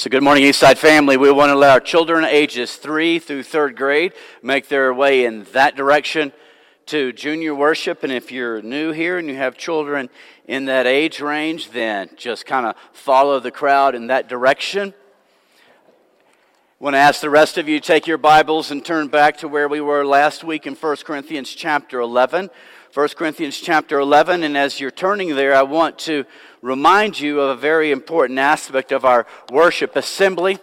So, good morning, Eastside family. We want to let our children ages three through third grade make their way in that direction to junior worship. And if you're new here and you have children in that age range, then just kind of follow the crowd in that direction. I want to ask the rest of you take your Bibles and turn back to where we were last week in 1 Corinthians chapter 11. 1 Corinthians chapter 11. And as you're turning there, I want to remind you of a very important aspect of our worship assembly,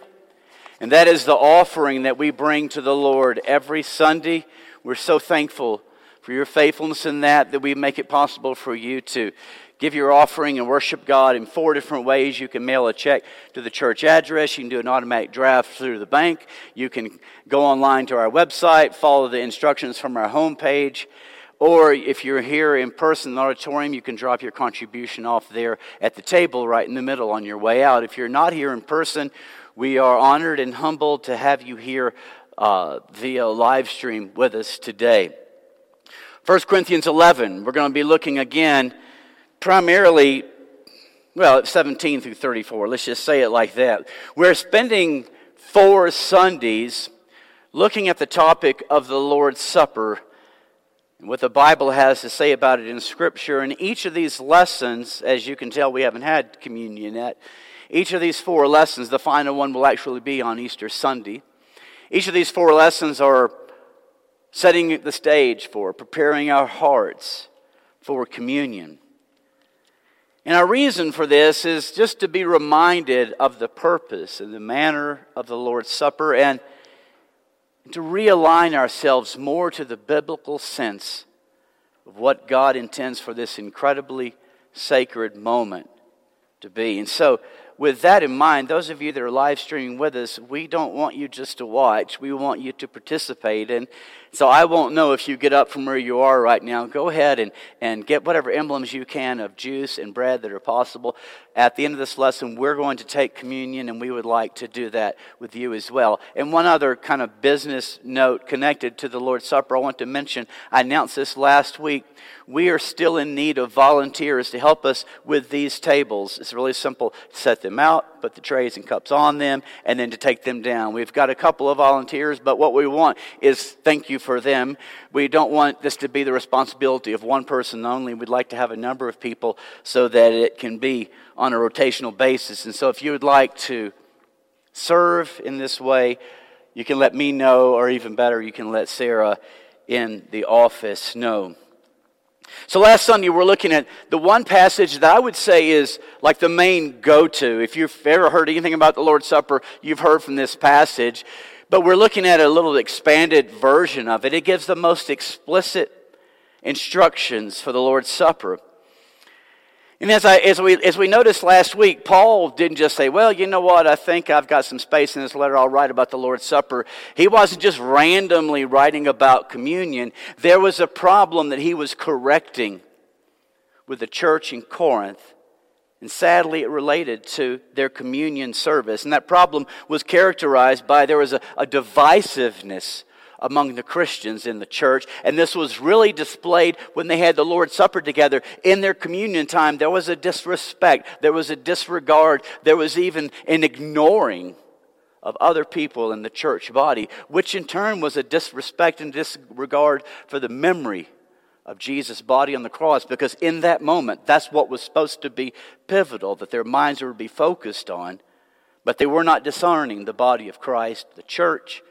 and that is the offering that we bring to the Lord every Sunday. We're so thankful for your faithfulness in that, that we make it possible for you to give your offering and worship God in four different ways. You can mail a check to the church address. You can do an automatic draft through the bank. You can go online to our website, follow the instructions from our homepage. Or if you're here in person in the auditorium, you can drop your contribution off there at the table right in the middle on your way out. If you're not here in person, we are honored and humbled to have you here uh, via live stream with us today. 1 Corinthians 11, we're going to be looking again primarily, well, 17 through 34. Let's just say it like that. We're spending four Sundays looking at the topic of the Lord's Supper and what the Bible has to say about it in Scripture. And each of these lessons, as you can tell, we haven't had communion yet. Each of these four lessons, the final one will actually be on Easter Sunday. Each of these four lessons are setting the stage for, preparing our hearts for communion. And our reason for this is just to be reminded of the purpose and the manner of the Lord's Supper and to realign ourselves more to the biblical sense of what God intends for this incredibly sacred moment to be. And so, with that in mind, those of you that are live streaming with us, we don't want you just to watch. We want you to participate. And so I won't know if you get up from where you are right now. Go ahead and, and get whatever emblems you can of juice and bread that are possible. At the end of this lesson, we're going to take communion, and we would like to do that with you as well. And one other kind of business note connected to the Lord's Supper I want to mention I announced this last week. We are still in need of volunteers to help us with these tables. It's really simple set them out, put the trays and cups on them, and then to take them down. We've got a couple of volunteers, but what we want is thank you for them. We don't want this to be the responsibility of one person only. We'd like to have a number of people so that it can be on a rotational basis. And so if you would like to serve in this way, you can let me know, or even better, you can let Sarah in the office know. So last Sunday, we're looking at the one passage that I would say is like the main go to. If you've ever heard anything about the Lord's Supper, you've heard from this passage. But we're looking at a little expanded version of it. It gives the most explicit instructions for the Lord's Supper. And as, I, as, we, as we noticed last week, Paul didn't just say, Well, you know what? I think I've got some space in this letter. I'll write about the Lord's Supper. He wasn't just randomly writing about communion. There was a problem that he was correcting with the church in Corinth. And sadly, it related to their communion service. And that problem was characterized by there was a, a divisiveness among the Christians in the church. And this was really displayed when they had the Lord's Supper together. In their communion time, there was a disrespect, there was a disregard, there was even an ignoring of other people in the church body, which in turn was a disrespect and disregard for the memory of Jesus' body on the cross, because in that moment, that's what was supposed to be pivotal, that their minds would be focused on. But they were not discerning the body of Christ, the church,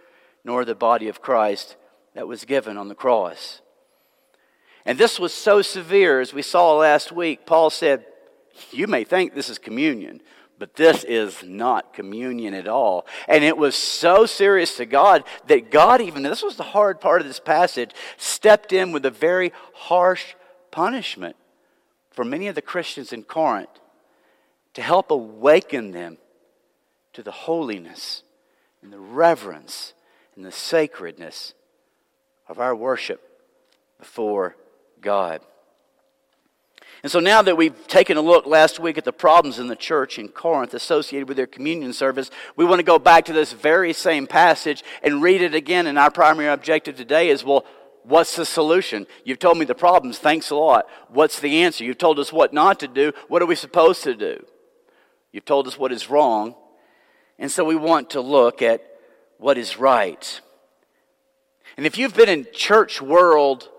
nor the body of Christ that was given on the cross. And this was so severe, as we saw last week. Paul said, You may think this is communion, but this is not communion at all. And it was so serious to God that God, even, this was the hard part of this passage, stepped in with a very harsh punishment for many of the Christians in Corinth to help awaken them to the holiness and the reverence and the sacredness of our worship before God. And so now that we've taken a look last week at the problems in the church in Corinth associated with their communion service, we want to go back to this very same passage and read it again. And our primary objective today is well, what's the solution? You've told me the problems. Thanks a lot. What's the answer? You've told us what not to do. What are we supposed to do? You've told us what is wrong. And so we want to look at what is right. And if you've been in church world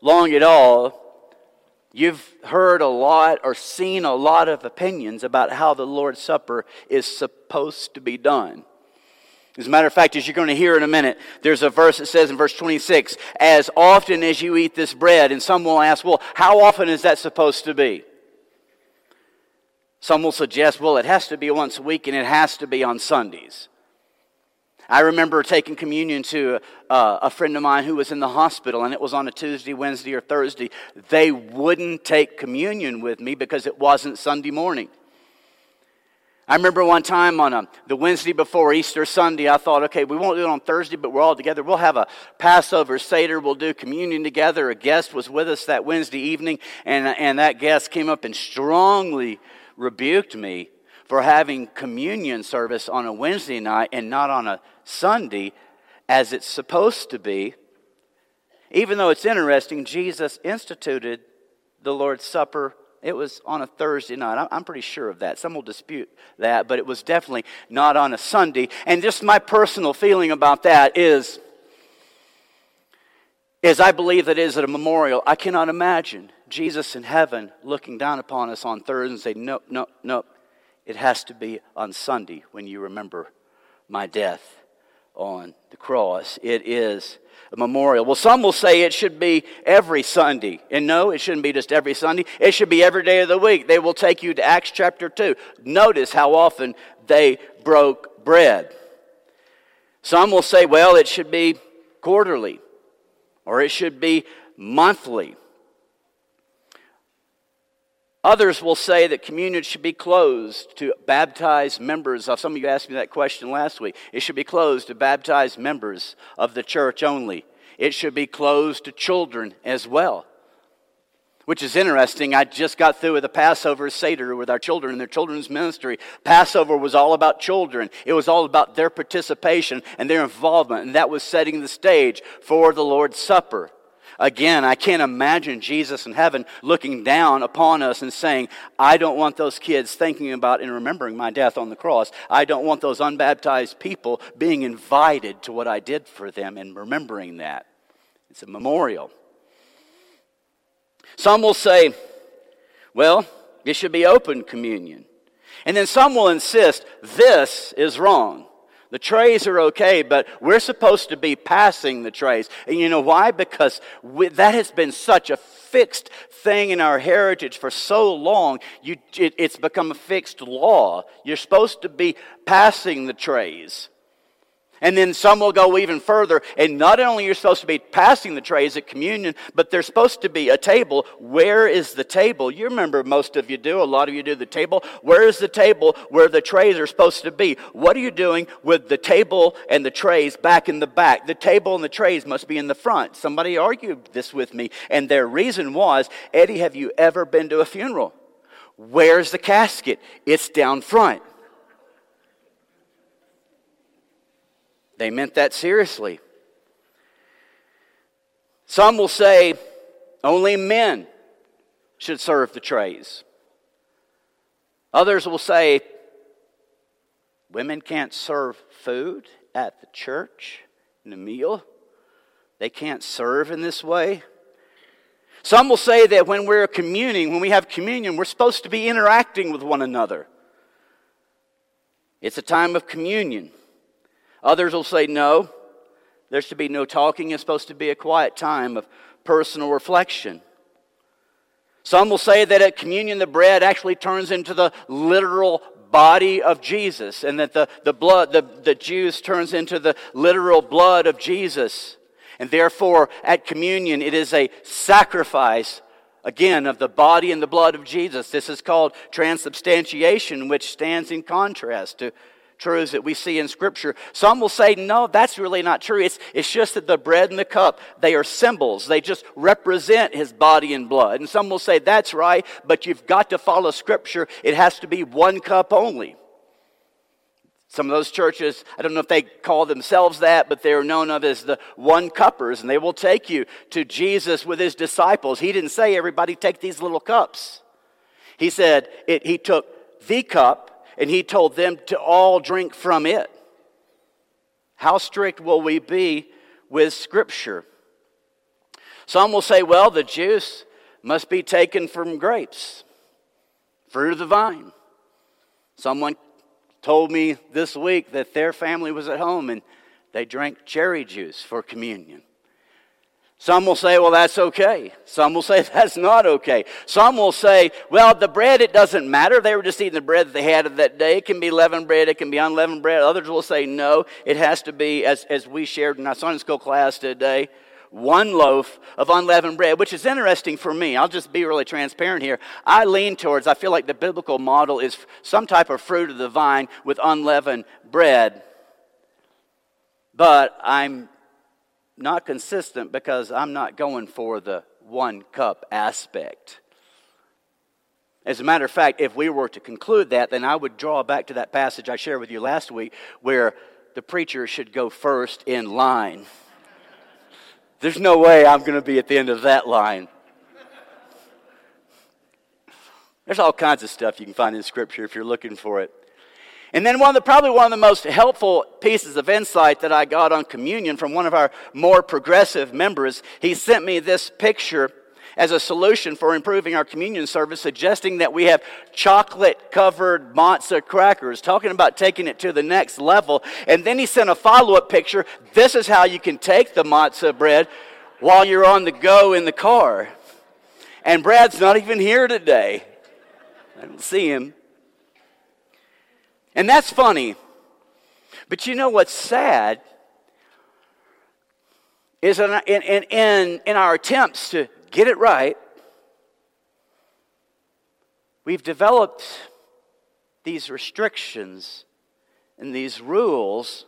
long at all, you've heard a lot or seen a lot of opinions about how the Lord's Supper is supposed to be done. As a matter of fact, as you're going to hear in a minute, there's a verse that says in verse 26, as often as you eat this bread, and some will ask, well, how often is that supposed to be? Some will suggest, well, it has to be once a week and it has to be on Sundays. I remember taking communion to uh, a friend of mine who was in the hospital, and it was on a Tuesday, Wednesday, or Thursday. They wouldn't take communion with me because it wasn't Sunday morning. I remember one time on a, the Wednesday before Easter Sunday, I thought, okay, we won't do it on Thursday, but we're all together. We'll have a Passover Seder. We'll do communion together. A guest was with us that Wednesday evening, and, and that guest came up and strongly rebuked me for having communion service on a Wednesday night and not on a Sunday as it's supposed to be. Even though it's interesting, Jesus instituted the Lord's Supper it was on a Thursday night. I'm pretty sure of that. Some will dispute that, but it was definitely not on a Sunday. And just my personal feeling about that is, is I believe that is at a memorial. I cannot imagine Jesus in heaven looking down upon us on Thursday and say, nope, nope, nope. It has to be on Sunday when you remember my death on the cross. It is a memorial. Well, some will say it should be every Sunday. And no, it shouldn't be just every Sunday. It should be every day of the week. They will take you to Acts chapter 2. Notice how often they broke bread. Some will say, well, it should be quarterly or it should be monthly. Others will say that communion should be closed to baptized members of. Some of you asked me that question last week. It should be closed to baptized members of the church only. It should be closed to children as well. Which is interesting. I just got through with a Passover Seder with our children in their children's ministry. Passover was all about children. It was all about their participation and their involvement, and that was setting the stage for the Lord's Supper. Again, I can't imagine Jesus in heaven looking down upon us and saying, I don't want those kids thinking about and remembering my death on the cross. I don't want those unbaptized people being invited to what I did for them and remembering that. It's a memorial. Some will say, well, it should be open communion. And then some will insist, this is wrong. The trays are okay, but we're supposed to be passing the trays. And you know why? Because we, that has been such a fixed thing in our heritage for so long. You, it, it's become a fixed law. You're supposed to be passing the trays. And then some will go even further. And not only you're supposed to be passing the trays at communion, but there's supposed to be a table. Where is the table? You remember most of you do. A lot of you do the table. Where is the table where the trays are supposed to be? What are you doing with the table and the trays back in the back? The table and the trays must be in the front. Somebody argued this with me. And their reason was, Eddie, have you ever been to a funeral? Where's the casket? It's down front. They meant that seriously. Some will say only men should serve the trays. Others will say women can't serve food at the church in a meal. They can't serve in this way. Some will say that when we're communing, when we have communion, we're supposed to be interacting with one another. It's a time of communion. Others will say, no, there should be no talking. It's supposed to be a quiet time of personal reflection. Some will say that at communion, the bread actually turns into the literal body of Jesus, and that the, the blood, the, the juice turns into the literal blood of Jesus. And therefore, at communion, it is a sacrifice, again, of the body and the blood of Jesus. This is called transubstantiation, which stands in contrast to truths that we see in Scripture. Some will say, no, that's really not true. It's, it's just that the bread and the cup, they are symbols. They just represent his body and blood. And some will say, that's right, but you've got to follow Scripture. It has to be one cup only. Some of those churches, I don't know if they call themselves that, but they are known of as the one cuppers, and they will take you to Jesus with his disciples. He didn't say, everybody take these little cups. He said, it, he took the cup and he told them to all drink from it. How strict will we be with Scripture? Some will say, well, the juice must be taken from grapes, fruit of the vine. Someone told me this week that their family was at home and they drank cherry juice for communion. Some will say, well, that's okay. Some will say that's not okay. Some will say, well, the bread, it doesn't matter. They were just eating the bread that they had that day. It can be leavened bread, it can be unleavened bread. Others will say, no, it has to be, as, as we shared in our Sunday school class today, one loaf of unleavened bread, which is interesting for me. I'll just be really transparent here. I lean towards, I feel like the biblical model is some type of fruit of the vine with unleavened bread. But I'm not consistent because I'm not going for the one cup aspect. As a matter of fact, if we were to conclude that, then I would draw back to that passage I shared with you last week where the preacher should go first in line. There's no way I'm going to be at the end of that line. There's all kinds of stuff you can find in Scripture if you're looking for it. And then one of the, probably one of the most helpful pieces of insight that I got on communion from one of our more progressive members, he sent me this picture as a solution for improving our communion service, suggesting that we have chocolate covered matzah crackers, talking about taking it to the next level. And then he sent a follow up picture. This is how you can take the matzah bread while you're on the go in the car. And Brad's not even here today. I don't see him. And that's funny. But you know what's sad? Is in, in, in, in our attempts to get it right, we've developed these restrictions and these rules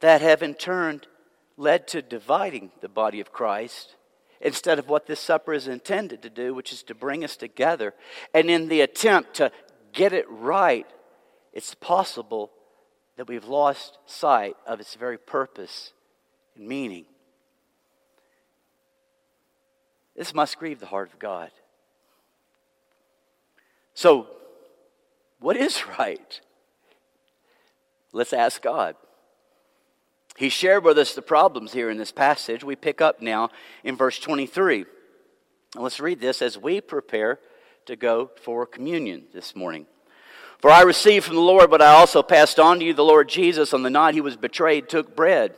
that have in turn led to dividing the body of Christ instead of what this supper is intended to do, which is to bring us together. And in the attempt to get it right, it's possible that we've lost sight of its very purpose and meaning. This must grieve the heart of God. So, what is right? Let's ask God. He shared with us the problems here in this passage. We pick up now in verse 23. And let's read this as we prepare to go for communion this morning. For I received from the Lord what I also passed on to you. The Lord Jesus, on the night he was betrayed, took bread.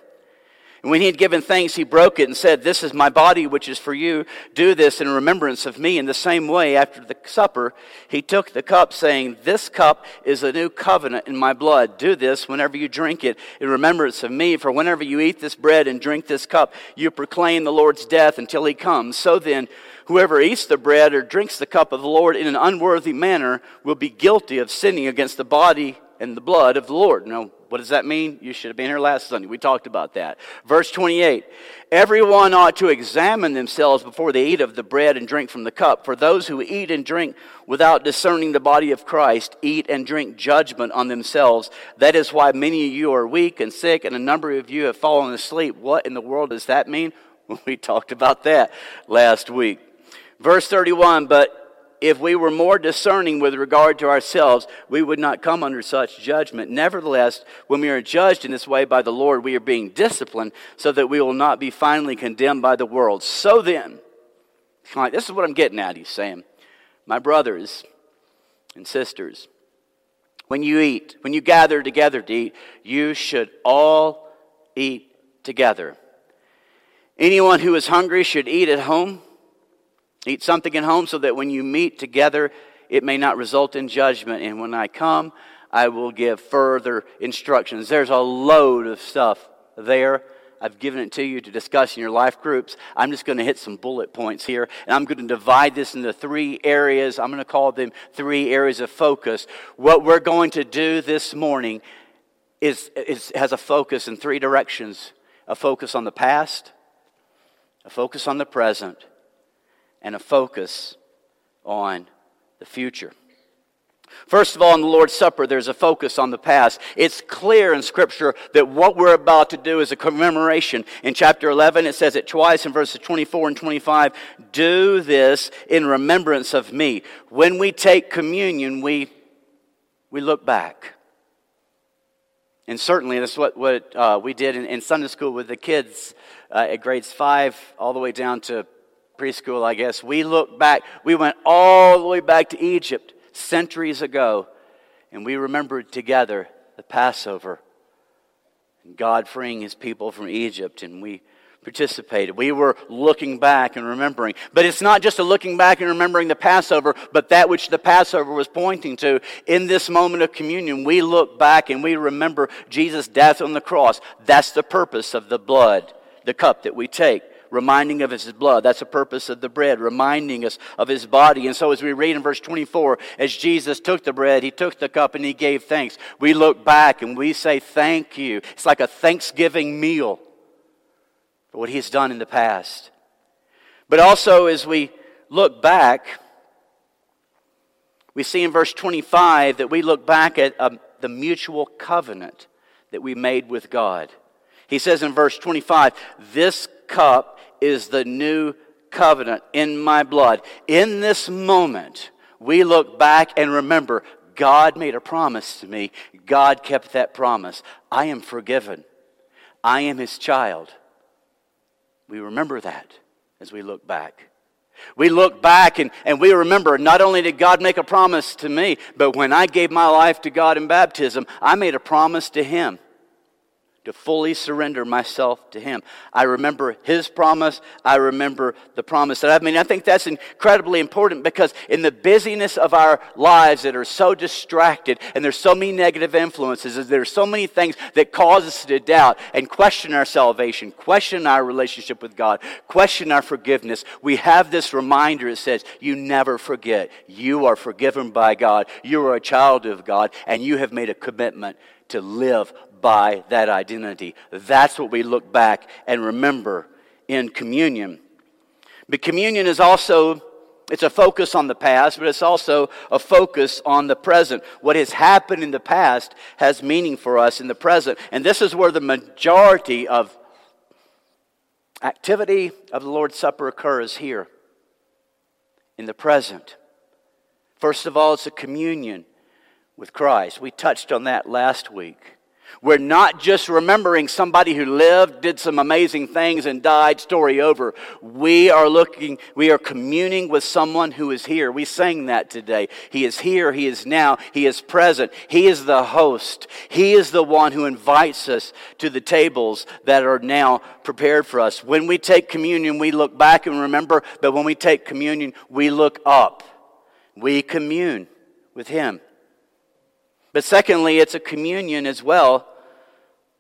And when he had given thanks, he broke it and said, This is my body, which is for you. Do this in remembrance of me. In the same way, after the supper, he took the cup, saying, This cup is a new covenant in my blood. Do this whenever you drink it in remembrance of me. For whenever you eat this bread and drink this cup, you proclaim the Lord's death until he comes. So then, whoever eats the bread or drinks the cup of the Lord in an unworthy manner will be guilty of sinning against the body and the blood of the Lord. Now, what does that mean? You should have been here last Sunday. We talked about that. Verse 28 Everyone ought to examine themselves before they eat of the bread and drink from the cup. For those who eat and drink without discerning the body of Christ eat and drink judgment on themselves. That is why many of you are weak and sick, and a number of you have fallen asleep. What in the world does that mean? we talked about that last week. Verse 31 But if we were more discerning with regard to ourselves, we would not come under such judgment. Nevertheless, when we are judged in this way by the Lord, we are being disciplined so that we will not be finally condemned by the world. So then, this is what I'm getting at, he's saying. My brothers and sisters, when you eat, when you gather together to eat, you should all eat together. Anyone who is hungry should eat at home Eat something at home so that when you meet together, it may not result in judgment. And when I come, I will give further instructions. There's a load of stuff there. I've given it to you to discuss in your life groups. I'm just going to hit some bullet points here, and I'm going to divide this into three areas. I'm going to call them three areas of focus. What we're going to do this morning is, is has a focus in three directions a focus on the past, a focus on the present, and a focus on the future. First of all, in the Lord's Supper, there's a focus on the past. It's clear in Scripture that what we're about to do is a commemoration. In chapter 11, it says it twice in verses 24 and 25 Do this in remembrance of me. When we take communion, we, we look back. And certainly, that's what, what uh, we did in, in, Sunday school with the kids uh, at grades 5 all the way down to preschool, I guess. We look back, we went all the way back to Egypt centuries ago, and we remembered together the Passover and God freeing his people from Egypt, and we participated. We were looking back and remembering. But it's not just a looking back and remembering the Passover, but that which the Passover was pointing to. In this moment of communion, we look back and we remember Jesus' death on the cross. That's the purpose of the blood, the cup that we take reminding of his blood. That's the purpose of the bread, reminding us of his body. And so, as we read in verse 24, as Jesus took the bread, he took the cup and he gave thanks. We look back and we say, Thank you. It's like a Thanksgiving meal for what he's done in the past. But also, as we look back, we see in verse 25 that we look back at um, the mutual covenant that we made with God. He says in verse 25, This cup is the new covenant in my blood. In this moment, we look back and remember God made a promise to me. God kept that promise. I am forgiven. I am his child. We remember that as we look back. We look back and, and we remember not only did God make a promise to me, but when I gave my life to God in baptism, I made a promise to him to fully surrender myself to Him. I remember His promise. I remember the promise that I mean, I think that's incredibly important because in the busyness of our lives that are so distracted and there's so many negative influences, there's so many things that cause us to doubt and question our salvation, question our relationship with God, question our forgiveness. We have this reminder that says, You never forget. You are forgiven by God. You are a child of God, and you have made a commitment to live by that identity. That's what we look back and remember in communion. But communion is also it's a focus on the past, but it's also a focus on the present. What has happened in the past has meaning for us in the present. And this is where the majority of activity of the Lord's Supper occurs here in the present. First of all, it's a communion with Christ. We touched on that last week. We're not just remembering somebody who lived, did some amazing things, and died, story over. We are looking, we are communing with someone who is here. We sang that today. He is here, He is now, He is present. He is the host. He is the one who invites us to the tables that are now prepared for us. When we take communion, we look back and remember, but when we take communion, we look up. We commune with Him. But secondly, it's a communion as well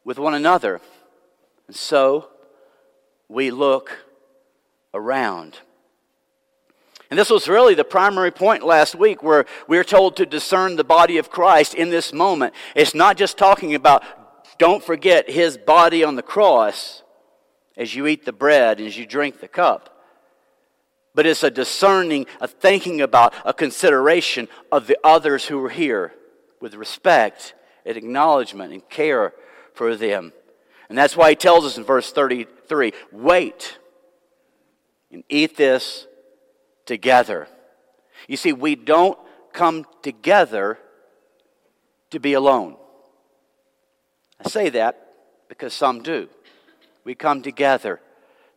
with one another. And so we look around. And this was really the primary point last week where we are told to discern the body of Christ in this moment. It's not just talking about don't forget his body on the cross as you eat the bread and as you drink the cup. But it's a discerning, a thinking about, a consideration of the others who are here with respect and acknowledgement and care for them. And that's why he tells us in verse 33 wait and eat this together. You see, we don't come together to be alone. I say that because some do. We come together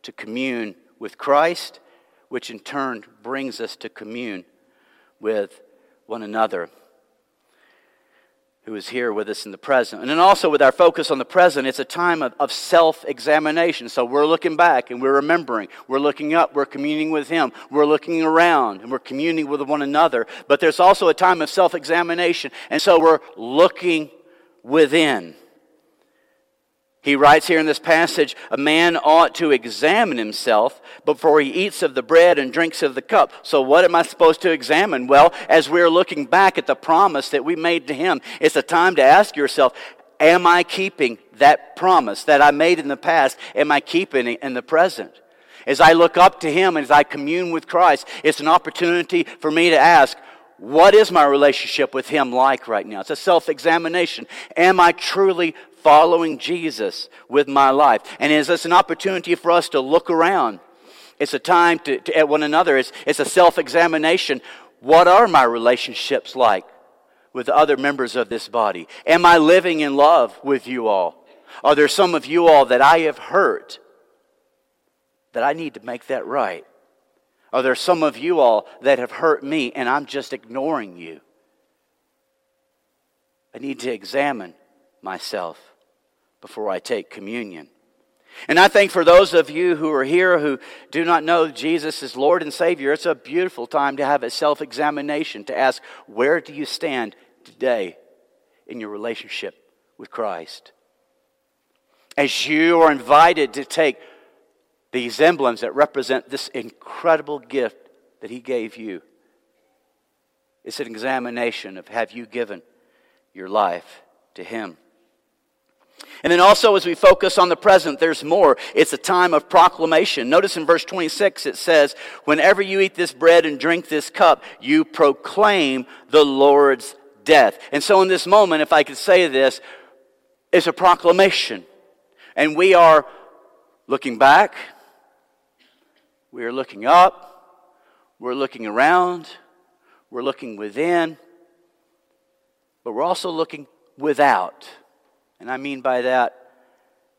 to commune with Christ, which in turn brings us to commune with one another who is here with us in the present. And then also with our focus on the present, it's a time of, of self examination. So we're looking back and we're remembering. We're looking up, we're communing with Him. We're looking around and we're communing with one another. But there's also a time of self examination. And so we're looking within. He writes here in this passage a man ought to examine himself before he eats of the bread and drinks of the cup. So, what am I supposed to examine? Well, as we're looking back at the promise that we made to him, it's a time to ask yourself Am I keeping that promise that I made in the past? Am I keeping it in the present? As I look up to him and as I commune with Christ, it's an opportunity for me to ask, what is my relationship with Him like right now? It's a self examination. Am I truly following Jesus with my life? And is this an opportunity for us to look around? It's a time to, to at one another. It's, it's a self examination. What are my relationships like with other members of this body? Am I living in love with you all? Are there some of you all that I have hurt that I need to make that right? Are there some of you all that have hurt me and I'm just ignoring you? I need to examine myself before I take communion. And I think for those of you who are here who do not know Jesus as Lord and Savior, it's a beautiful time to have a self examination to ask, where do you stand today in your relationship with Christ? As you are invited to take these emblems that represent this incredible gift that He gave you. It's an examination of have you given your life to Him? And then also, as we focus on the present, there's more. It's a time of proclamation. Notice in verse 26 it says, Whenever you eat this bread and drink this cup, you proclaim the Lord's death. And so, in this moment, if I could say this, it's a proclamation. And we are looking back, we are looking up, we're looking around, we're looking within, but we're also looking without. And I mean by that,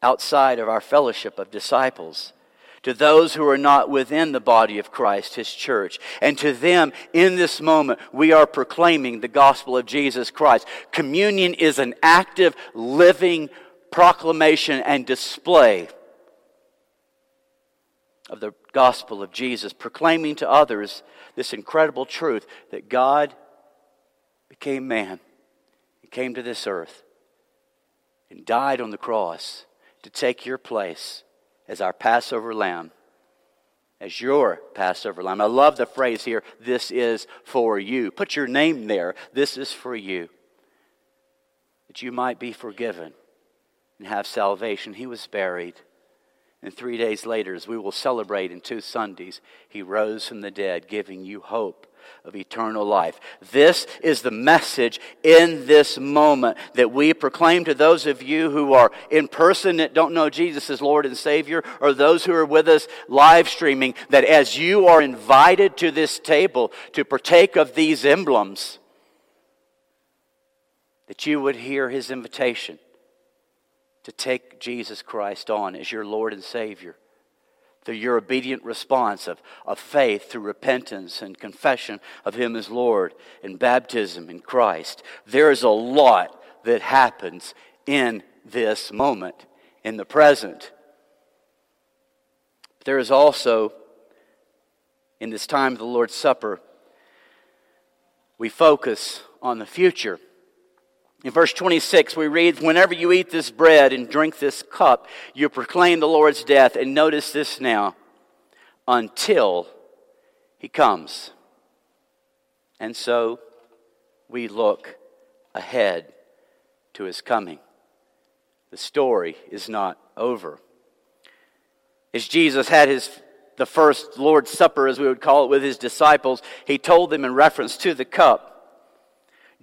outside of our fellowship of disciples to those who are not within the body of Christ, His church. And to them, in this moment, we are proclaiming the gospel of Jesus Christ. Communion is an active, living proclamation and display of the gospel of Jesus, proclaiming to others this incredible truth that God became man and came to this earth and died on the cross to take your place as our Passover lamb, as your Passover lamb. I love the phrase here, this is for you. Put your name there. This is for you. That you might be forgiven and have salvation. He was buried. And three days later, as we will celebrate in two Sundays, he rose from the dead, giving you hope of eternal life. This is the message in this moment that we proclaim to those of you who are in person that don't know Jesus as Lord and Savior, or those who are with us live streaming, that as you are invited to this table to partake of these emblems, that you would hear his invitation to take Jesus Christ on as your Lord and Savior through your obedient response of, of faith through repentance and confession of Him as Lord and baptism in Christ. There is a lot that happens in this moment, in the present. There is also, in this time of the Lord's Supper, we focus on the future. In verse 26, we read, Whenever you eat this bread and drink this cup, you proclaim the Lord's death. And notice this now until he comes. And so we look ahead to his coming. The story is not over. As Jesus had his the first Lord's Supper, as we would call it, with his disciples, he told them in reference to the cup,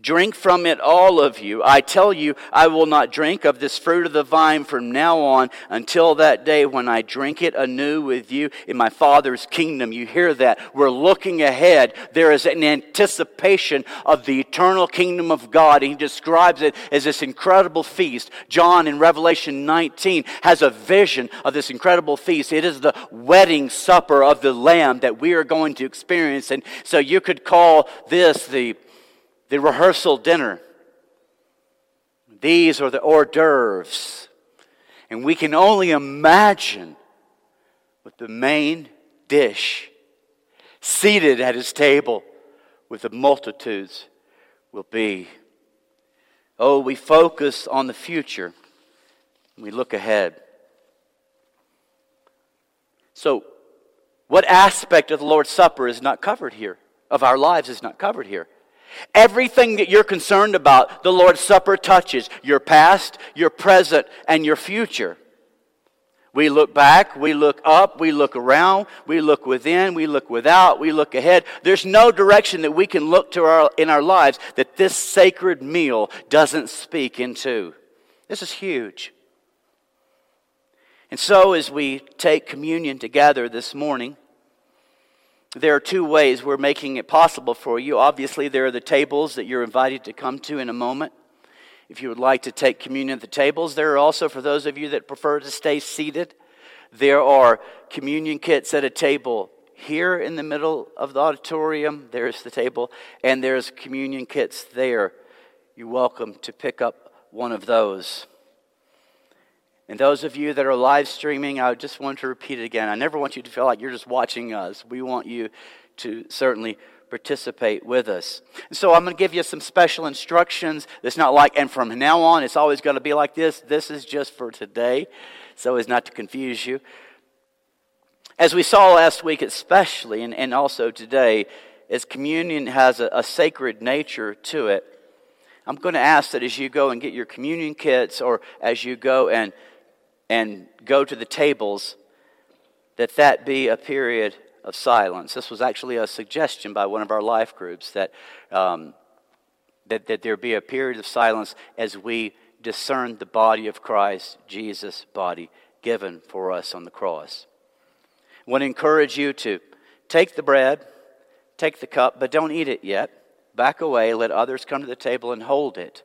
Drink from it, all of you. I tell you, I will not drink of this fruit of the vine from now on until that day when I drink it anew with you in my Father's kingdom. You hear that? We're looking ahead. There is an anticipation of the eternal kingdom of God. He describes it as this incredible feast. John in Revelation 19 has a vision of this incredible feast. It is the wedding supper of the Lamb that we are going to experience. And so you could call this the the rehearsal dinner. These are the hors d'oeuvres. And we can only imagine what the main dish, seated at his table with the multitudes, will be. Oh, we focus on the future. We look ahead. So, what aspect of the Lord's Supper is not covered here? Of our lives is not covered here? Everything that you're concerned about, the Lord's Supper touches your past, your present, and your future. We look back, we look up, we look around, we look within, we look without, we look ahead. There's no direction that we can look to our, in our lives that this sacred meal doesn't speak into. This is huge. And so, as we take communion together this morning, there are two ways we're making it possible for you. Obviously, there are the tables that you're invited to come to in a moment. If you would like to take communion at the tables, there are also, for those of you that prefer to stay seated, there are communion kits at a table here in the middle of the auditorium. There's the table, and there's communion kits there. You're welcome to pick up one of those. And those of you that are live streaming, I just want to repeat it again. I never want you to feel like you're just watching us. We want you to certainly participate with us. So I'm going to give you some special instructions. It's not like, and from now on, it's always going to be like this. This is just for today, so as not to confuse you. As we saw last week, especially, and, and also today, as communion has a, a sacred nature to it, I'm going to ask that as you go and get your communion kits, or as you go and and go to the tables, that that be a period of silence. This was actually a suggestion by one of our life groups that, um, that, that there be a period of silence as we discern the body of Christ, Jesus' body, given for us on the cross. I want to encourage you to take the bread, take the cup, but don't eat it yet. Back away, let others come to the table and hold it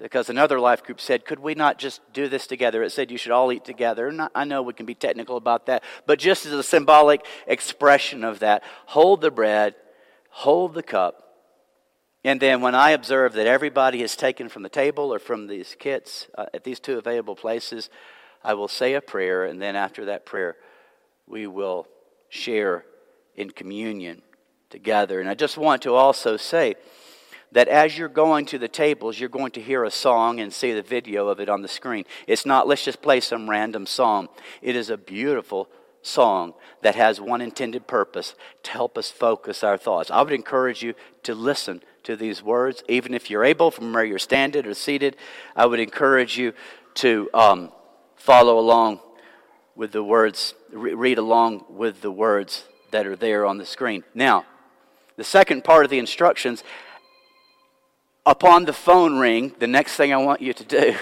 because another life group said, Could we not just do this together? It said you should all eat together. I know we can be technical about that, but just as a symbolic expression of that, hold the bread, hold the cup. And then when I observe that everybody is taken from the table or from these kits uh, at these two available places, I will say a prayer. And then after that prayer, we will share in communion together. And I just want to also say, that as you're going to the tables, you're going to hear a song and see the video of it on the screen. It's not, let's just play some random song. It is a beautiful song that has one intended purpose to help us focus our thoughts. I would encourage you to listen to these words, even if you're able from where you're standing or seated. I would encourage you to um, follow along with the words, re- read along with the words that are there on the screen. Now, the second part of the instructions upon the phone ring, the next thing I want you to do,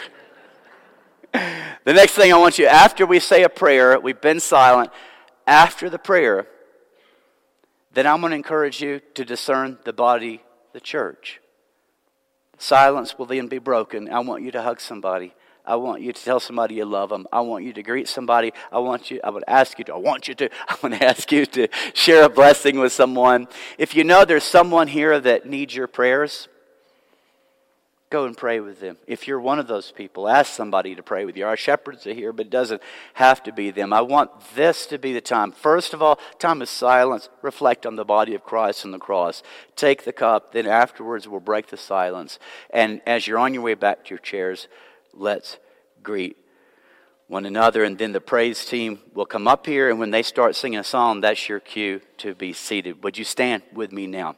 the next thing I want you, after we say a prayer, we've been silent, after the prayer, then I'm going to encourage you to discern the body, the church. Silence will then be broken. I want you to hug somebody. I want you to tell somebody you love them. I want you to greet somebody. I want you, I would ask you to, I want you to, I want to ask you to share a blessing with someone. If you know there's someone here that needs your prayers, Go and pray with them. If you're one of those people, ask somebody to pray with you. Our shepherds are here, but it doesn't have to be them. I want this to be the time. First of all, time of silence. Reflect on the body of Christ on the cross. Take the cup. Then afterwards, we'll break the silence. And as you're on your way back to your chairs, let's greet one another. And then the praise team will come up here. And when they start singing a song, that's your cue to be seated. Would you stand with me now?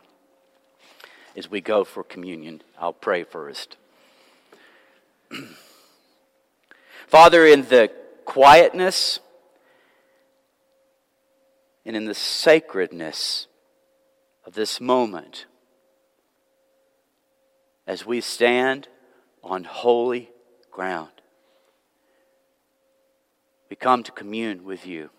As we go for communion. I'll pray first. Father, in the quietness and in the sacredness of this moment, as we stand on holy ground, we come to commune with you.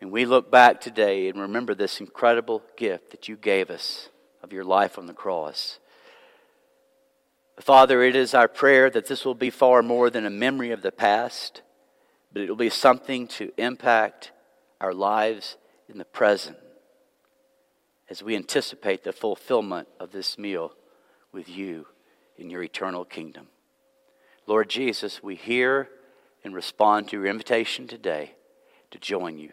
And we look back today and remember this incredible gift that you gave us of your life on the cross. Father, it is our prayer that this will be far more than a memory of the past, but it will be something to impact our lives in the present as we anticipate the fulfillment of this meal with you in your eternal kingdom. Lord Jesus, we hear and respond to your invitation today to join you